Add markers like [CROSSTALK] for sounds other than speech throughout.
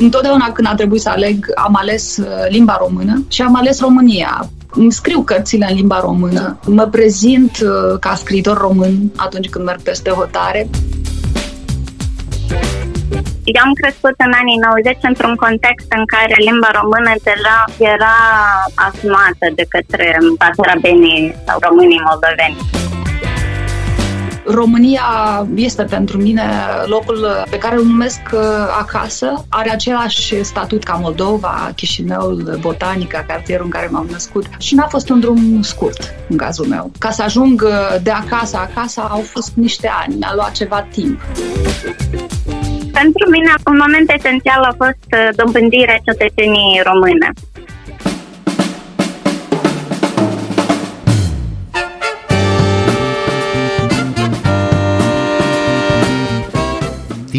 Întotdeauna când a trebuit să aleg, am ales uh, limba română și am ales România. Îmi scriu cărțile în limba română, mă prezint uh, ca scriitor român atunci când merg peste hotare. Eu am crescut în anii 90 într-un context în care limba română deja era asumată de către basarabenii sau românii moldoveni. România este pentru mine locul pe care îl numesc uh, acasă. Are același statut ca Moldova, Chișinăul, Botanica, cartierul în care m-am născut. Și n-a fost un drum scurt în cazul meu. Ca să ajung uh, de acasă acasă au fost niște ani, mi-a luat ceva timp. Pentru mine, un moment esențial a fost uh, dobândirea cetățeniei române.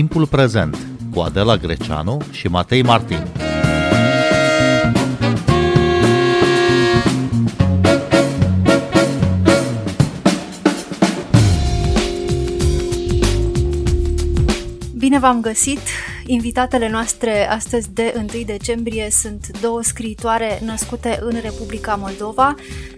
Timpul prezent cu Adela Greceanu și Matei Martin. Bine v-am găsit! Invitatele noastre astăzi de 1 decembrie sunt două scriitoare născute în Republica Moldova,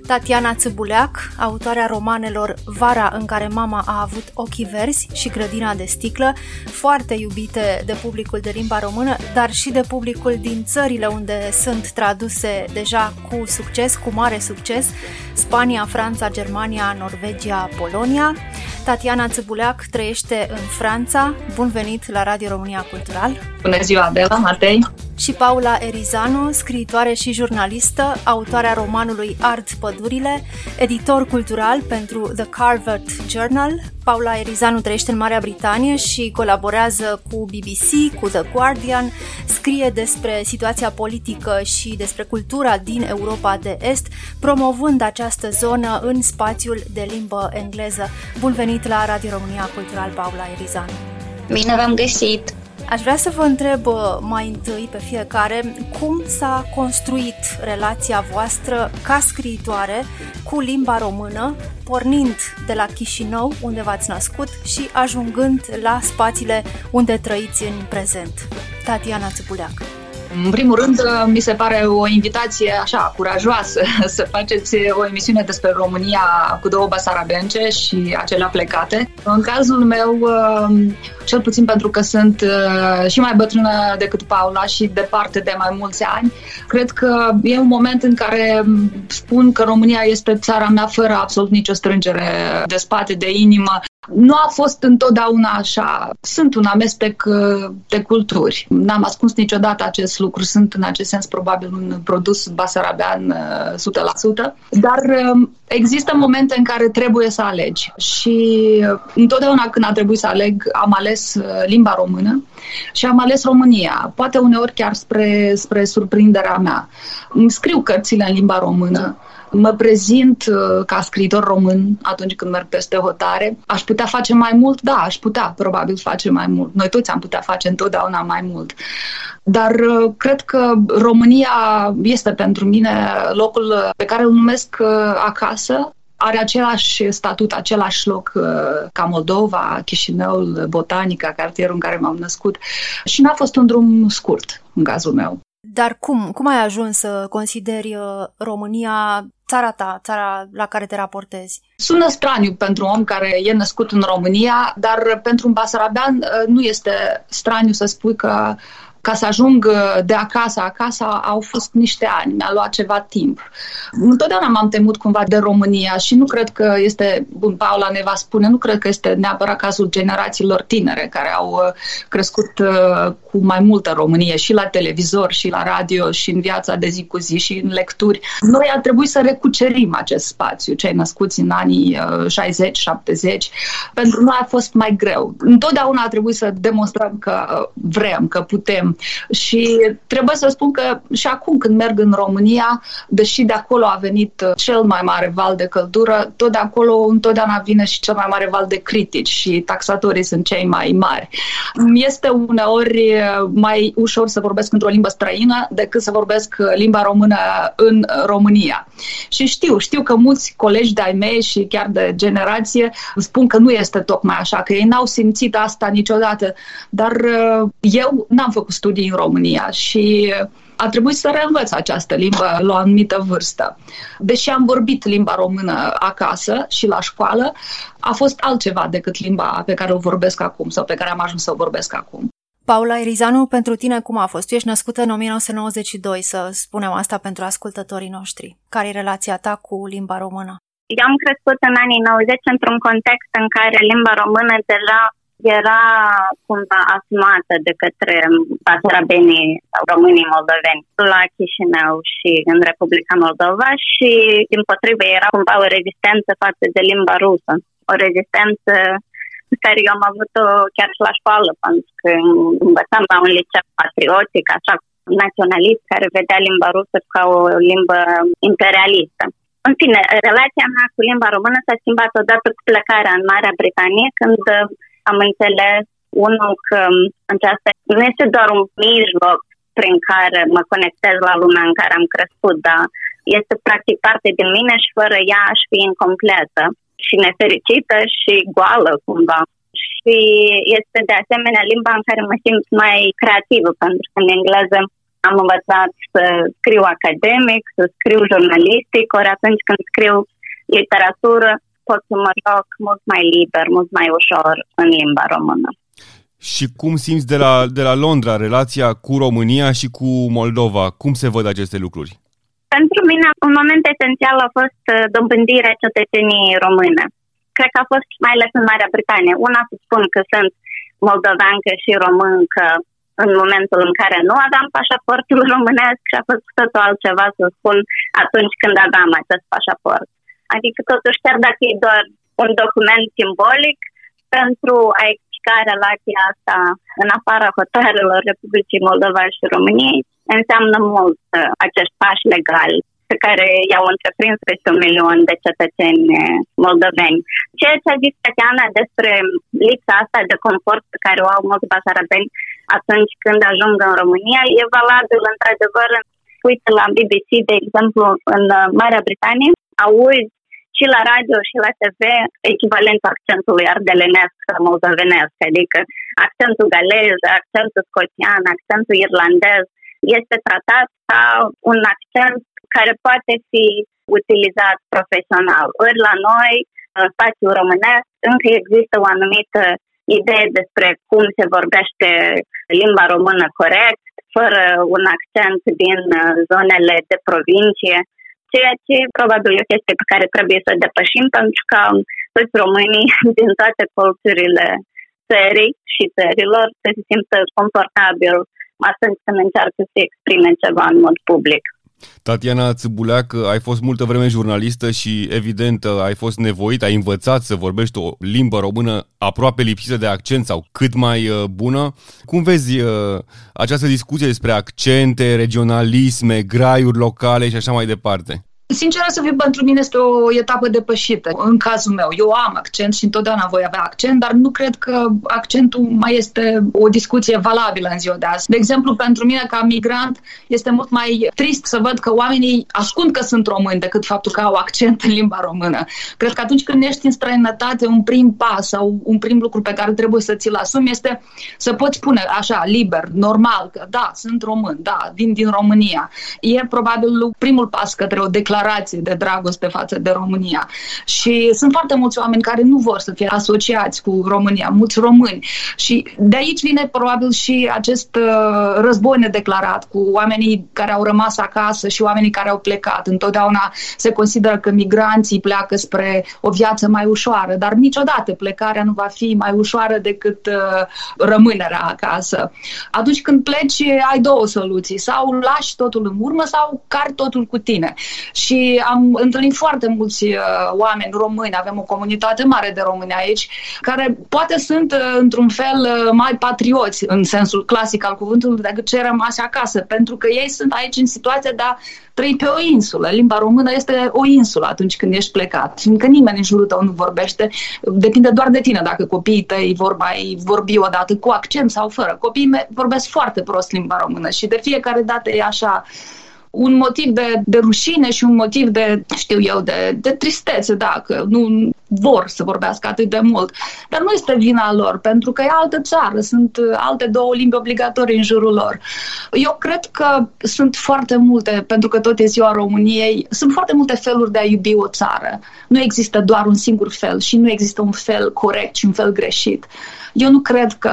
Tatiana Țăbuleac, autoarea romanelor Vara în care mama a avut ochii verzi și Grădina de sticlă, foarte iubite de publicul de limba română, dar și de publicul din țările unde sunt traduse deja cu succes, cu mare succes, Spania, Franța, Germania, Norvegia, Polonia. Tatiana Țăbuleac trăiește în Franța. Bun venit la Radio România Cultural! Bună ziua, Adela, Matei! Și Paula Erizanu, scriitoare și jurnalistă, autoarea romanului Art Pădurile, editor cultural pentru The Carvert Journal. Paula Erizanu trăiește în Marea Britanie și colaborează cu BBC, cu The Guardian, scrie despre situația politică și despre cultura din Europa de Est, promovând această zonă în spațiul de limbă engleză. Bun venit la Radio România Cultural, Paula Erizanu! Bine v-am găsit! Aș vrea să vă întreb uh, mai întâi pe fiecare cum s-a construit relația voastră ca scriitoare cu limba română, pornind de la Chișinău, unde v-ați născut, și ajungând la spațiile unde trăiți în prezent. Tatiana Țăpuleac. În primul rând, mi se pare o invitație așa curajoasă [LAUGHS] să faceți o emisiune despre România cu două basarabence și acelea plecate. În cazul meu, um, cel puțin pentru că sunt uh, și mai bătrână decât Paula și departe de mai mulți ani, cred că e un moment în care spun că România este țara mea fără absolut nicio strângere de spate, de inimă nu a fost întotdeauna așa. Sunt un amestec uh, de culturi. N-am ascuns niciodată acest lucru. Sunt în acest sens probabil un produs basarabean 100%. Uh, Dar um, există momente în care trebuie să alegi. Și uh, întotdeauna când a trebuit să aleg, am ales limba română și am ales România. Poate uneori chiar spre, spre surprinderea mea. Îmi scriu cărțile în limba română mă prezint uh, ca scriitor român atunci când merg peste hotare. Aș putea face mai mult? Da, aș putea probabil face mai mult. Noi toți am putea face întotdeauna mai mult. Dar uh, cred că România este pentru mine locul pe care îl numesc uh, acasă, are același statut, același loc ca Moldova, Chișinăul, Botanica, cartierul în care m-am născut și n-a fost un drum scurt în cazul meu. Dar cum? Cum ai ajuns să consideri România țara ta, țara la care te raportezi? Sună straniu pentru un om care e născut în România, dar pentru un basarabean uh, nu este straniu să spui că ca să ajung uh, de acasă acasă au fost niște ani, mi-a luat ceva timp. Întotdeauna m-am temut cumva de România și nu cred că este, bun, Paula ne va spune, nu cred că este neapărat cazul generațiilor tinere care au uh, crescut uh, cu mai multă Românie și la televizor și la radio și în viața de zi cu zi și în lecturi. Noi ar trebui să recucerim acest spațiu, cei născuți în anii 60-70. Pentru noi a fost mai greu. Întotdeauna a trebuit să demonstrăm că vrem, că putem, și trebuie să spun că și acum când merg în România, deși de acolo a venit uh, cel mai mare val de căldură, tot de acolo întotdeauna vine și cel mai mare val de critici și taxatorii sunt cei mai mari. Este uneori uh, mai ușor să vorbesc într-o limbă străină decât să vorbesc uh, limba română în România. Și știu, știu că mulți colegi de-ai mei și chiar de generație spun că nu este tocmai așa, că ei n-au simțit asta niciodată, dar eu n-am făcut studii în România și a trebuit să reînvăț această limbă la o anumită vârstă. Deși am vorbit limba română acasă și la școală, a fost altceva decât limba pe care o vorbesc acum sau pe care am ajuns să o vorbesc acum. Paula Erizanu, pentru tine cum a fost? Tu ești născută în 1992, să spunem asta pentru ascultătorii noștri. Care e relația ta cu limba română? Eu am crescut în anii 90 într-un context în care limba română deja era cumva asumată de către basarabenii sau românii moldoveni la Chișinău și în Republica Moldova și, din potrivă, era cumva o rezistență față de limba rusă. O rezistență care eu am avut-o chiar și la școală, pentru că învățam la un liceu patriotic, așa, naționalist, care vedea limba rusă ca o limbă imperialistă. În fine, relația mea cu limba română s-a schimbat odată cu plecarea în Marea Britanie, când am înțeles, unul, că aceasta nu este doar un mijloc prin care mă conectez la lumea în care am crescut, dar este practic parte din mine și fără ea aș fi incompletă și nefericită și goală cumva. Și este de asemenea limba în care mă simt mai creativă, pentru că în engleză am învățat să scriu academic, să scriu jurnalistic, ori atunci când scriu literatură, pot să mă joc mult mai liber, mult mai ușor în limba română. Și cum simți de la, de la Londra relația cu România și cu Moldova? Cum se văd aceste lucruri? Pentru mine, un moment esențial a fost uh, dobândirea cetățeniei române. Cred că a fost mai ales în Marea Britanie. Una să spun că sunt moldovancă și româncă în momentul în care nu aveam pașaportul [LAUGHS] românesc și a fost totul altceva să spun atunci când aveam acest pașaport. Adică totuși, chiar dacă e doar un document simbolic, pentru a explica relația asta în afara hotarelor Republicii Moldova și României, înseamnă mult uh, acești pași legali pe care i-au întreprins peste un milion de cetățeni moldoveni. Ceea ce a zis Tatiana despre lipsa asta de confort pe care o au mulți basarabeni atunci când ajung în România e valabil într-adevăr uite la BBC, de exemplu, în Marea Britanie, auzi și la radio și la TV echivalentul accentului ardelenesc sau moldovenesc, adică accentul galez, accentul scoțian, accentul irlandez este tratat ca un accent care poate fi utilizat profesional. Ori la noi, în spațiul românesc, încă există o anumită idee despre cum se vorbește limba română corect, fără un accent din zonele de provincie ceea ce probabil e o chestie pe care trebuie să depășim pentru că toți românii [LAUGHS] din toate colțurile țării și țărilor să se simtă confortabil atunci când încearcă să exprime ceva în mod public. Tatiana Țâbuleac, ai fost multă vreme jurnalistă și evident ai fost nevoit, ai învățat să vorbești o limbă română aproape lipsită de accent sau cât mai uh, bună. Cum vezi uh, această discuție despre accente, regionalisme, graiuri locale și așa mai departe? Sincer să fiu, pentru mine este o etapă depășită. În cazul meu, eu am accent și întotdeauna voi avea accent, dar nu cred că accentul mai este o discuție valabilă în ziua de azi. De exemplu, pentru mine, ca migrant, este mult mai trist să văd că oamenii ascund că sunt români decât faptul că au accent în limba română. Cred că atunci când ești în străinătate, un prim pas sau un prim lucru pe care trebuie să ți-l asumi este să poți spune așa, liber, normal, că da, sunt român, da, vin din România. E probabil primul pas către o declarație declarație de dragoste față de România. Și sunt foarte mulți oameni care nu vor să fie asociați cu România, mulți români. Și de aici vine probabil și acest uh, război nedeclarat cu oamenii care au rămas acasă și oamenii care au plecat. Întotdeauna se consideră că migranții pleacă spre o viață mai ușoară, dar niciodată plecarea nu va fi mai ușoară decât uh, rămânerea acasă. Atunci când pleci, ai două soluții. Sau lași totul în urmă sau cari totul cu tine. Și am întâlnit foarte mulți uh, oameni români, avem o comunitate mare de români aici, care poate sunt uh, într-un fel uh, mai patrioți în sensul clasic al cuvântului decât cei rămase acasă, pentru că ei sunt aici în situația de a trăi pe o insulă. Limba română este o insulă atunci când ești plecat, fiindcă nimeni în jurul tău nu vorbește, depinde doar de tine dacă copiii tăi vor mai vorbi odată cu accent sau fără. Copiii mei vorbesc foarte prost limba română și de fiecare dată e așa un motiv de, de rușine și un motiv de, știu eu, de, de tristețe, dacă nu vor să vorbească atât de mult. Dar nu este vina lor, pentru că e altă țară, sunt alte două limbi obligatorii în jurul lor. Eu cred că sunt foarte multe, pentru că tot e ziua României, sunt foarte multe feluri de a iubi o țară. Nu există doar un singur fel și nu există un fel corect și un fel greșit. Eu nu cred că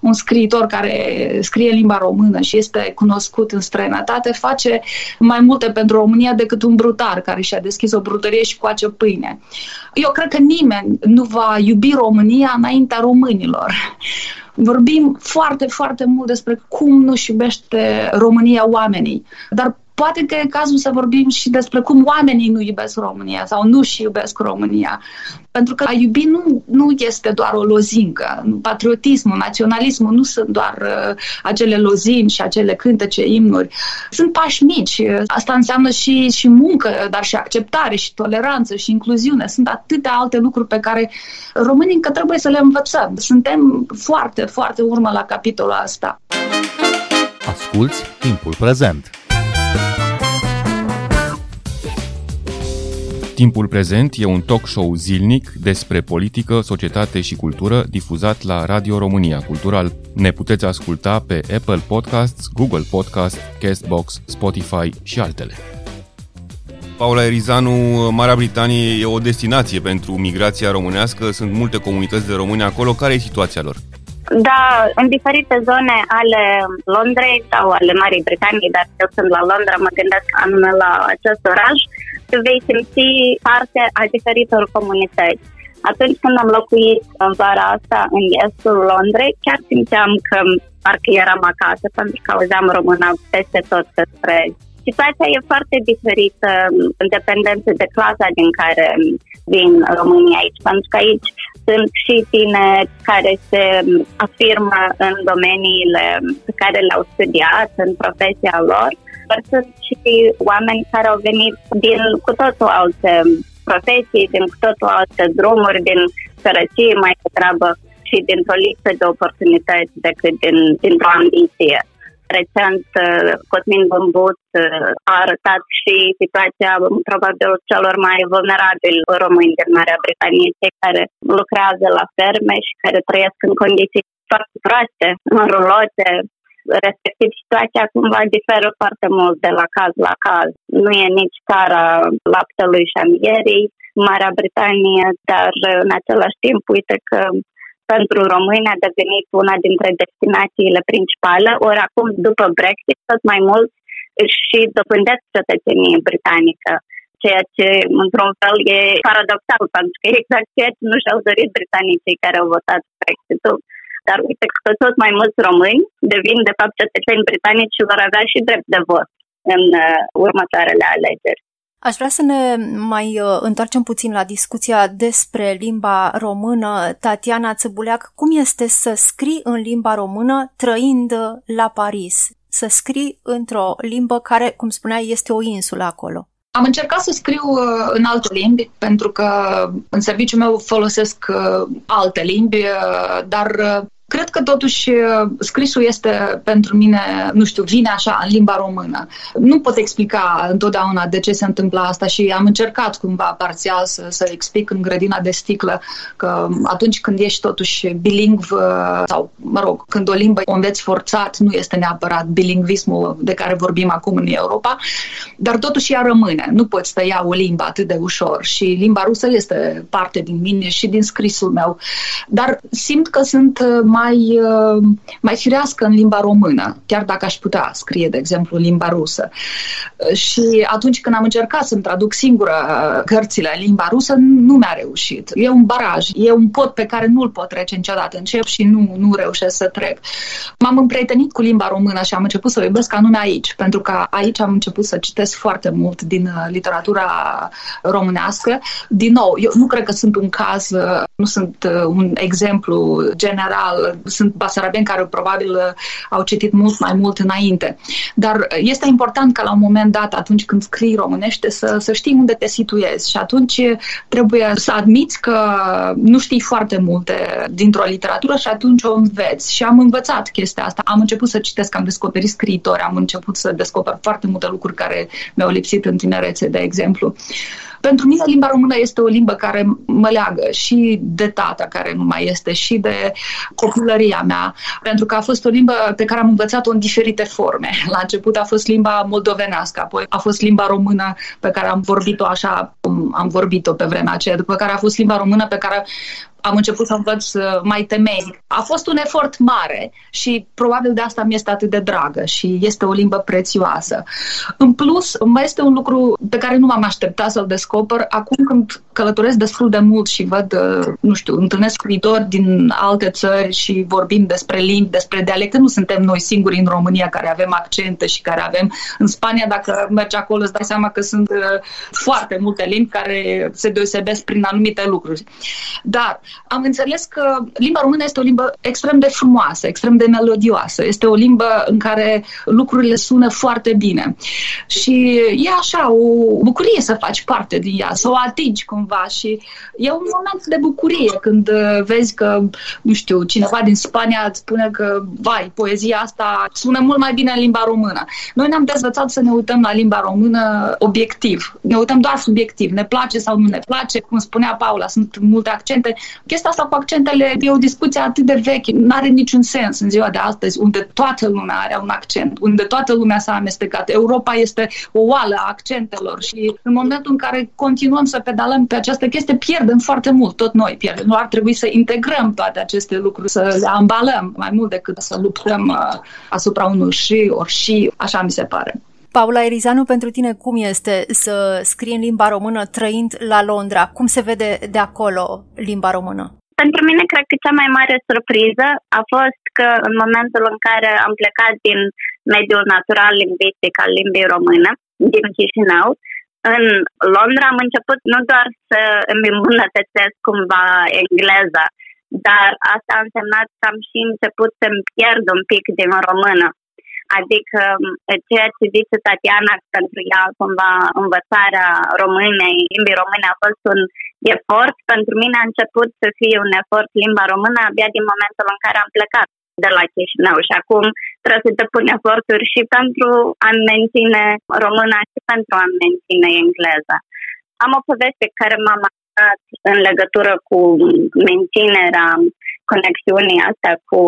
un scriitor care scrie în limba română și este cunoscut în străinătate face mai multe pentru România decât un brutar care și-a deschis o brutărie și coace pâine. Eu cred că nimeni nu va iubi România înaintea românilor. Vorbim foarte, foarte mult despre cum nu-și iubește România oamenii, dar Poate că e cazul să vorbim și despre cum oamenii nu iubesc România sau nu și iubesc România. Pentru că a iubi nu, nu este doar o lozincă. Patriotismul, naționalismul nu sunt doar uh, acele lozini și acele cântece, imnuri. Sunt pași mici. Asta înseamnă și, și muncă, dar și acceptare, și toleranță, și incluziune. Sunt atâtea alte lucruri pe care românii încă trebuie să le învățăm. Suntem foarte, foarte urmă la capitolul ăsta. Asculți timpul prezent! Timpul prezent e un talk show zilnic despre politică, societate și cultură difuzat la Radio România Cultural. Ne puteți asculta pe Apple Podcasts, Google Podcasts, Castbox, Spotify și altele. Paula Erizanu, Marea Britanie e o destinație pentru migrația românească, sunt multe comunități de români acolo. Care e situația lor? Da, în diferite zone ale Londrei sau ale Marii Britanii, dar eu sunt la Londra, mă gândesc anume la acest oraș, vei simți parte a diferitor comunități. Atunci când am locuit în vara asta în estul Londrei, chiar simțeam că parcă eram acasă, pentru că auzeam româna peste tot pe străzi. Situația e foarte diferită în dependență de clasa din care vin România aici, pentru că aici sunt și tineri care se afirmă în domeniile pe care le-au studiat, în profesia lor, dar sunt și oameni care au venit din cu totul alte profesii, din cu totul alte drumuri, din sărăcie mai degrabă și dintr-o lipsă de oportunități decât din, dintr-o ambiție. Recent, uh, Cosmin Bămbut uh, a arătat și situația probabil celor mai vulnerabili români din Marea Britanie, cei care lucrează la ferme și care trăiesc în condiții foarte proaste, în rulote, respectiv situația cumva diferă foarte mult de la caz la caz. Nu e nici țara laptelui și a mierii, Marea Britanie, dar în același timp, uite că pentru români a devenit una dintre destinațiile principale, ori acum, după Brexit, tot mai mult și dobândesc cetățenie britanică ceea ce, într-un fel, e paradoxal, pentru că e exact ceea ce nu și-au dorit britanicii care au votat Brexit-ul. Dar uite că tot mai mulți români devin, de fapt, cetățeni britanici și vor avea și drept de vot în uh, următoarele alegeri. Aș vrea să ne mai uh, întoarcem puțin la discuția despre limba română. Tatiana Țăbuleac, cum este să scrii în limba română trăind la Paris? Să scrii într-o limbă care, cum spuneai, este o insulă acolo. Am încercat să scriu uh, în alte limbi, pentru că în serviciul meu folosesc uh, alte limbi, uh, dar Cred că totuși uh, scrisul este pentru mine, nu știu, vine așa în limba română. Nu pot explica întotdeauna de ce se întâmplă asta și am încercat cumva parțial să, să explic în grădina de sticlă că atunci când ești totuși bilingv uh, sau, mă rog, când o limbă o înveți forțat, nu este neapărat bilingvismul de care vorbim acum în Europa, dar totuși ea rămâne. Nu poți tăia o limbă atât de ușor și limba rusă este parte din mine și din scrisul meu. Dar simt că sunt mai mai, uh, mai firească în limba română, chiar dacă aș putea scrie, de exemplu, în limba rusă. Uh, și atunci când am încercat să-mi traduc singură uh, cărțile în limba rusă, nu mi-a reușit. E un baraj, e un pod pe care nu-l pot trece niciodată. Încep și nu, nu reușesc să trec. M-am împrietenit cu limba română și am început să o iubesc anume aici, pentru că aici am început să citesc foarte mult din literatura românească. Din nou, eu nu cred că sunt un caz, nu sunt un exemplu general sunt basarabeni care probabil au citit mult mai mult înainte. Dar este important ca la un moment dat, atunci când scrii românește, să, să știi unde te situezi și atunci trebuie să admiți că nu știi foarte multe dintr-o literatură și atunci o înveți. Și am învățat chestia asta. Am început să citesc, am descoperit scriitori, am început să descoper foarte multe lucruri care mi-au lipsit în tinerețe, de exemplu. Pentru mine limba română este o limbă care mă leagă și de tata care nu mai este și de copilăria mea, pentru că a fost o limbă pe care am învățat-o în diferite forme. La început a fost limba moldovenească, apoi a fost limba română pe care am vorbit-o așa cum am vorbit-o pe vremea aceea, după care a fost limba română pe care am început să învăț uh, mai temei. A fost un efort mare și probabil de asta mi este atât de dragă și este o limbă prețioasă. În plus, mai este un lucru pe care nu m-am așteptat să-l descoper acum când călătoresc destul de mult și văd, uh, nu știu, întâlnesc scriitori din alte țări și vorbim despre limbi, despre dialecte. Nu suntem noi singuri în România care avem accente și care avem. În Spania, dacă mergi acolo, îți dai seama că sunt uh, foarte multe limbi care se deosebesc prin anumite lucruri. Dar am înțeles că limba română este o limbă extrem de frumoasă, extrem de melodioasă. Este o limbă în care lucrurile sună foarte bine. Și e așa, o bucurie să faci parte din ea, să o atingi cumva și e un moment de bucurie când uh, vezi că, nu știu, cineva din Spania îți spune că, vai, poezia asta sună mult mai bine în limba română. Noi ne-am dezvățat să ne uităm la limba română obiectiv. Ne uităm doar subiectiv. Ne place sau nu ne place, cum spunea Paula, sunt multe accente chestia asta cu accentele e o discuție atât de veche, nu are niciun sens în ziua de astăzi, unde toată lumea are un accent, unde toată lumea s-a amestecat. Europa este o oală a accentelor și în momentul în care continuăm să pedalăm pe această chestie, pierdem foarte mult, tot noi pierdem. Nu ar trebui să integrăm toate aceste lucruri, să le ambalăm mai mult decât să luptăm uh, asupra unui și, ori și, așa mi se pare. Paula Erizanu, pentru tine cum este să scrii în limba română trăind la Londra? Cum se vede de acolo limba română? Pentru mine, cred că cea mai mare surpriză a fost că în momentul în care am plecat din mediul natural lingvistic al limbii române, din Chișinău, în Londra am început nu doar să îmi îmbunătățesc cumva engleza, dar asta a însemnat că am și început să-mi pierd un pic din română. Adică ceea ce zice Tatiana pentru ea cumva învățarea românei, limbii române a fost un efort. Pentru mine a început să fie un efort limba română abia din momentul în care am plecat de la Chișinău și acum trebuie să depun eforturi și pentru a menține româna și pentru a menține engleza. Am o poveste care m-a marcat în legătură cu menținerea conexiunii asta cu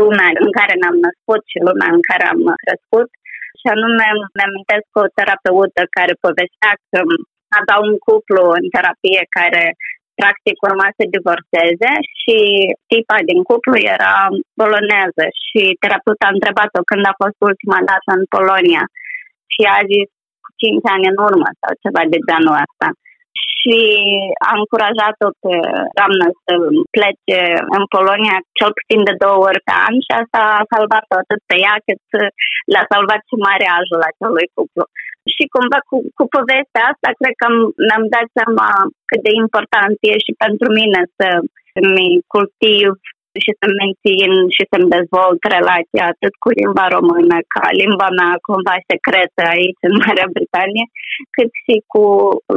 lumea în care ne-am născut și lumea în care am crescut. Și anume, mi-amintesc o terapeută care povestea că avea un cuplu în terapie care practic urma să divorțeze și tipa din cuplu era poloneză și terapeuta a întrebat-o când a fost ultima dată în Polonia și a zis cu 5 ani în urmă sau ceva de genul ăsta și a încurajat-o pe doamnă să plece în Polonia cel puțin de două ori pe an și asta a salvat-o atât pe ea cât l-a salvat și mariajul acelui cuplu. Și cumva cu, cu povestea asta cred că ne-am dat seama cât de important e și pentru mine să mi cultiv și să mențin și să-mi dezvolt relația atât cu limba română, ca limba mea cumva secretă aici în Marea Britanie, cât și cu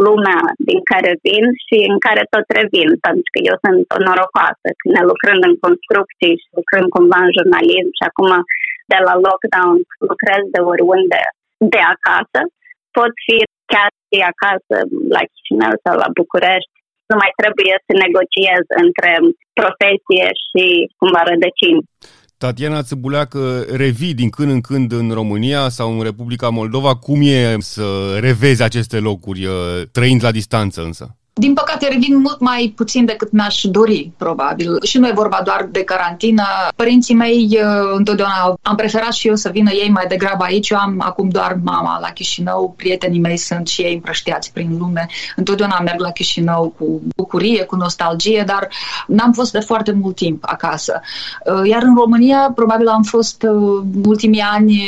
lumea din care vin și în care tot revin, pentru că eu sunt o norocoasă, când ne lucrând în construcții și lucrând cumva în jurnalism și acum de la lockdown lucrez de oriunde de acasă, pot fi chiar și acasă la Chișinău sau la București nu mai trebuie să negociez între profesie și cumva rădăcini. Tatiana Țăbuleacă, revii din când în când în România sau în Republica Moldova. Cum e să revezi aceste locuri, uh, trăind la distanță însă? Din păcate, revin mult mai puțin decât mi-aș dori, probabil. Și nu e vorba doar de carantină. Părinții mei uh, întotdeauna am preferat și eu să vină ei mai degrabă aici. Eu am acum doar mama la Chișinău, prietenii mei sunt și ei împrăștiați prin lume. Întotdeauna merg la Chișinău cu bucurie, cu nostalgie, dar n-am fost de foarte mult timp acasă. Uh, iar în România, probabil am fost uh, ultimii ani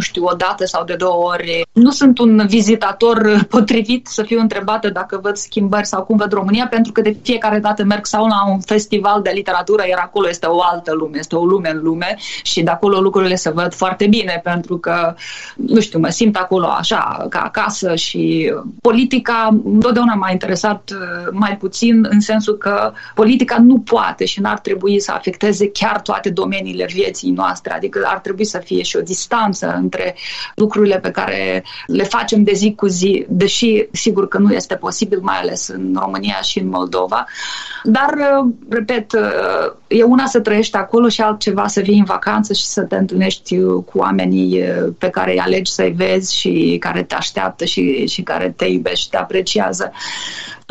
nu știu, o dată sau de două ori. Nu sunt un vizitator potrivit să fiu întrebată dacă văd schimbări sau cum văd România, pentru că de fiecare dată merg sau la un festival de literatură, iar acolo este o altă lume, este o lume în lume și de acolo lucrurile se văd foarte bine, pentru că, nu știu, mă simt acolo așa, ca acasă și politica întotdeauna m-a interesat uh, mai puțin în sensul că politica nu poate și n-ar trebui să afecteze chiar toate domeniile vieții noastre, adică ar trebui să fie și o distanță între lucrurile pe care le facem de zi cu zi, deși sigur că nu este posibil, mai ales în România și în Moldova. Dar, uh, repet, uh, e una să trăiești acolo și altceva să vii în vacanță și să te întâlnești cu oamenii pe care îi alegi să-i vezi și care te așteaptă și, și care te iubește și te apreciază.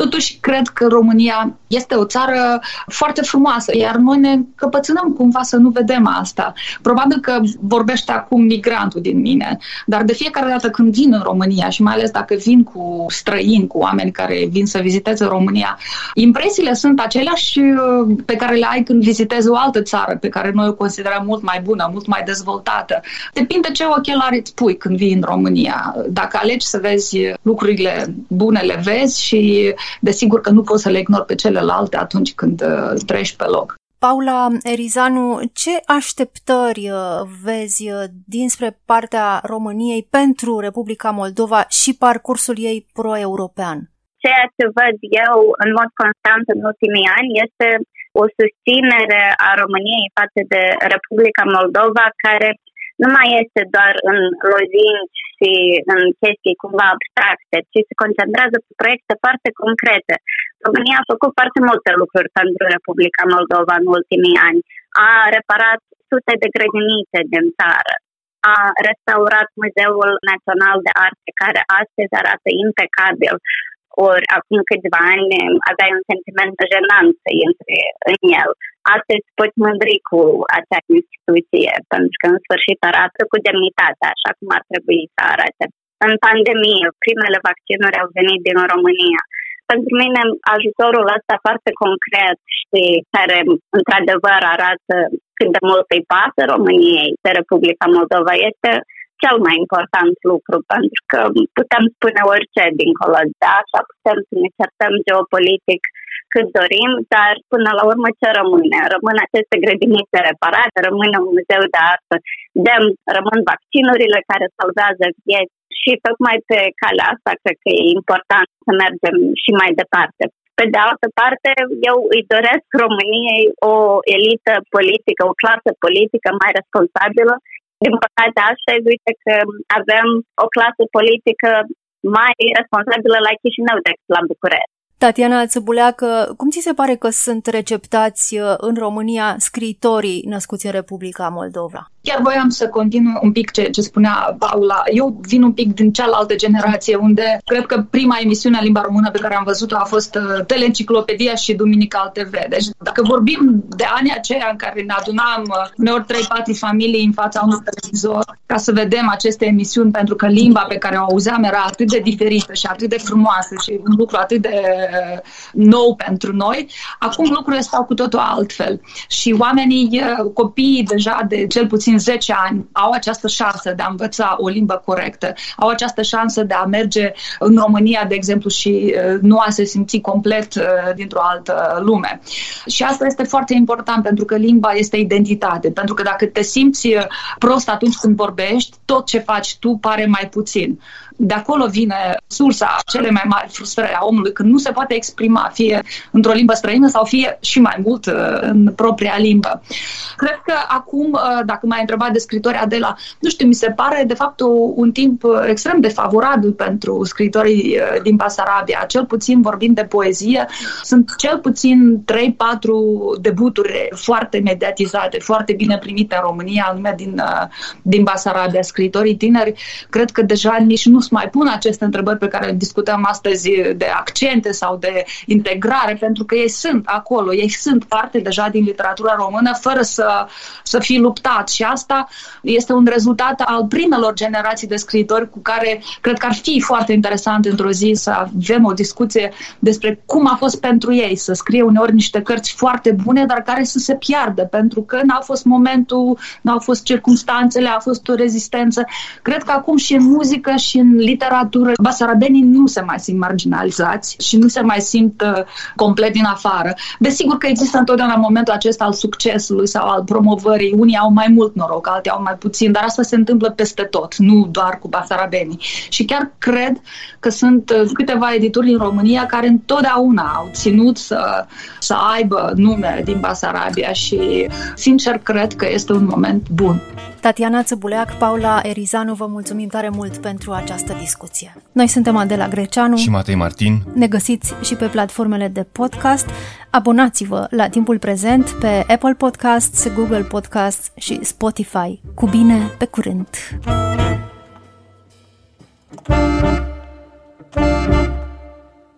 Totuși, cred că România este o țară foarte frumoasă, iar noi ne căpățânăm cumva să nu vedem asta. Probabil că vorbește acum migrantul din mine, dar de fiecare dată când vin în România și mai ales dacă vin cu străini, cu oameni care vin să viziteze România, impresiile sunt aceleași uh, pe care le ai când vizitezi o altă țară pe care noi o considerăm mult mai bună, mult mai dezvoltată. Depinde ce ochelari îți pui când vii în România. Dacă alegi să vezi lucrurile bune, le vezi și desigur că nu poți să le ignori pe celelalte atunci când uh, treci pe loc. Paula Erizanu, ce așteptări uh, vezi uh, dinspre partea României pentru Republica Moldova și parcursul ei pro-european? Ceea ce văd eu în mod constant în ultimii ani este o susținere a României față de Republica Moldova care nu mai este doar în lozinci și în chestii cumva abstracte, ci se concentrează pe proiecte foarte concrete. România a făcut foarte multe lucruri pentru Republica Moldova în ultimii ani. A reparat sute de grădinițe din țară. A restaurat Muzeul Național de Arte, care astăzi arată impecabil. Ori acum câțiva ani aveai un sentiment jenant să intri în el astăzi poți mândri cu acea instituție, pentru că în sfârșit arată cu demnitate, așa cum ar trebui să arate. În pandemie, primele vaccinuri au venit din România. Pentru mine, ajutorul ăsta foarte concret și care, într-adevăr, arată cât de mult îi pasă României de Republica Moldova este cel mai important lucru, pentru că putem spune orice dincolo de așa, putem să ne certăm geopolitic cât dorim, dar până la urmă ce rămâne? Rămân aceste grădinițe reparate, rămâne un muzeu de artă, dem, rămân vaccinurile care salvează vieți și tocmai pe calea asta cred că e important să mergem și mai departe. Pe de altă parte, eu îi doresc României o elită politică, o clasă politică mai responsabilă. Din păcate, astăzi, uite că avem o clasă politică mai responsabilă la Chișinău decât la București. Tatiana Țăbuleacă, cum ți se pare că sunt receptați uh, în România scriitorii născuți în Republica Moldova? Chiar voiam să continui un pic ce, ce spunea Paula. Eu vin un pic din cealaltă generație, unde cred că prima emisiune a limba română pe care am văzut-o a fost uh, Teleenciclopedia și Duminical TV. Deci dacă vorbim de anii aceia în care ne adunam uh, uneori 3-4 familii în fața unui televizor ca să vedem aceste emisiuni, pentru că limba pe care o auzeam era atât de diferită și atât de frumoasă și un lucru atât de uh, nou pentru noi, acum lucrurile stau cu totul altfel. Și oamenii, copiii deja de cel puțin puțin 10 ani au această șansă de a învăța o limbă corectă, au această șansă de a merge în România, de exemplu, și uh, nu a se simți complet uh, dintr-o altă lume. Și asta este foarte important pentru că limba este identitate, pentru că dacă te simți uh, prost atunci când vorbești, tot ce faci tu pare mai puțin de acolo vine sursa cele mai mari frustrări a omului când nu se poate exprima fie într-o limbă străină sau fie și mai mult uh, în propria limbă. Cred că acum, uh, dacă m-ai întrebat de scritori Adela, nu știu, mi se pare de fapt un timp uh, extrem de favorabil pentru scritorii din Basarabia, cel puțin vorbind de poezie, sunt cel puțin 3-4 debuturi foarte mediatizate, foarte bine primite în România, lumea din, din Basarabia. Scritorii tineri, cred că deja nici nu mai pun aceste întrebări pe care discutăm astăzi de accente sau de integrare, pentru că ei sunt acolo, ei sunt parte deja din literatura română fără să, să fi luptat și asta este un rezultat al primelor generații de scriitori cu care cred că ar fi foarte interesant într-o zi să avem o discuție despre cum a fost pentru ei să scrie uneori niște cărți foarte bune, dar care să se piardă, pentru că n-a fost momentul, n-au fost circunstanțele, a fost o rezistență. Cred că acum și în muzică și în literatură, basarabenii nu se mai simt marginalizați și nu se mai simt uh, complet din afară. Desigur că există întotdeauna momentul acesta al succesului sau al promovării. Unii au mai mult noroc, alții au mai puțin, dar asta se întâmplă peste tot, nu doar cu basarabenii. Și chiar cred că sunt uh, câteva edituri din România care întotdeauna au ținut să, să aibă nume din Basarabia și sincer cred că este un moment bun. Tatiana Țăbuleac, Paula Erizanu, vă mulțumim tare mult pentru această discuție. Noi suntem Adela Greceanu și Matei Martin. Ne găsiți și pe platformele de podcast. Abonați-vă la timpul prezent pe Apple Podcasts, Google Podcasts și Spotify. Cu bine, pe curând! thank you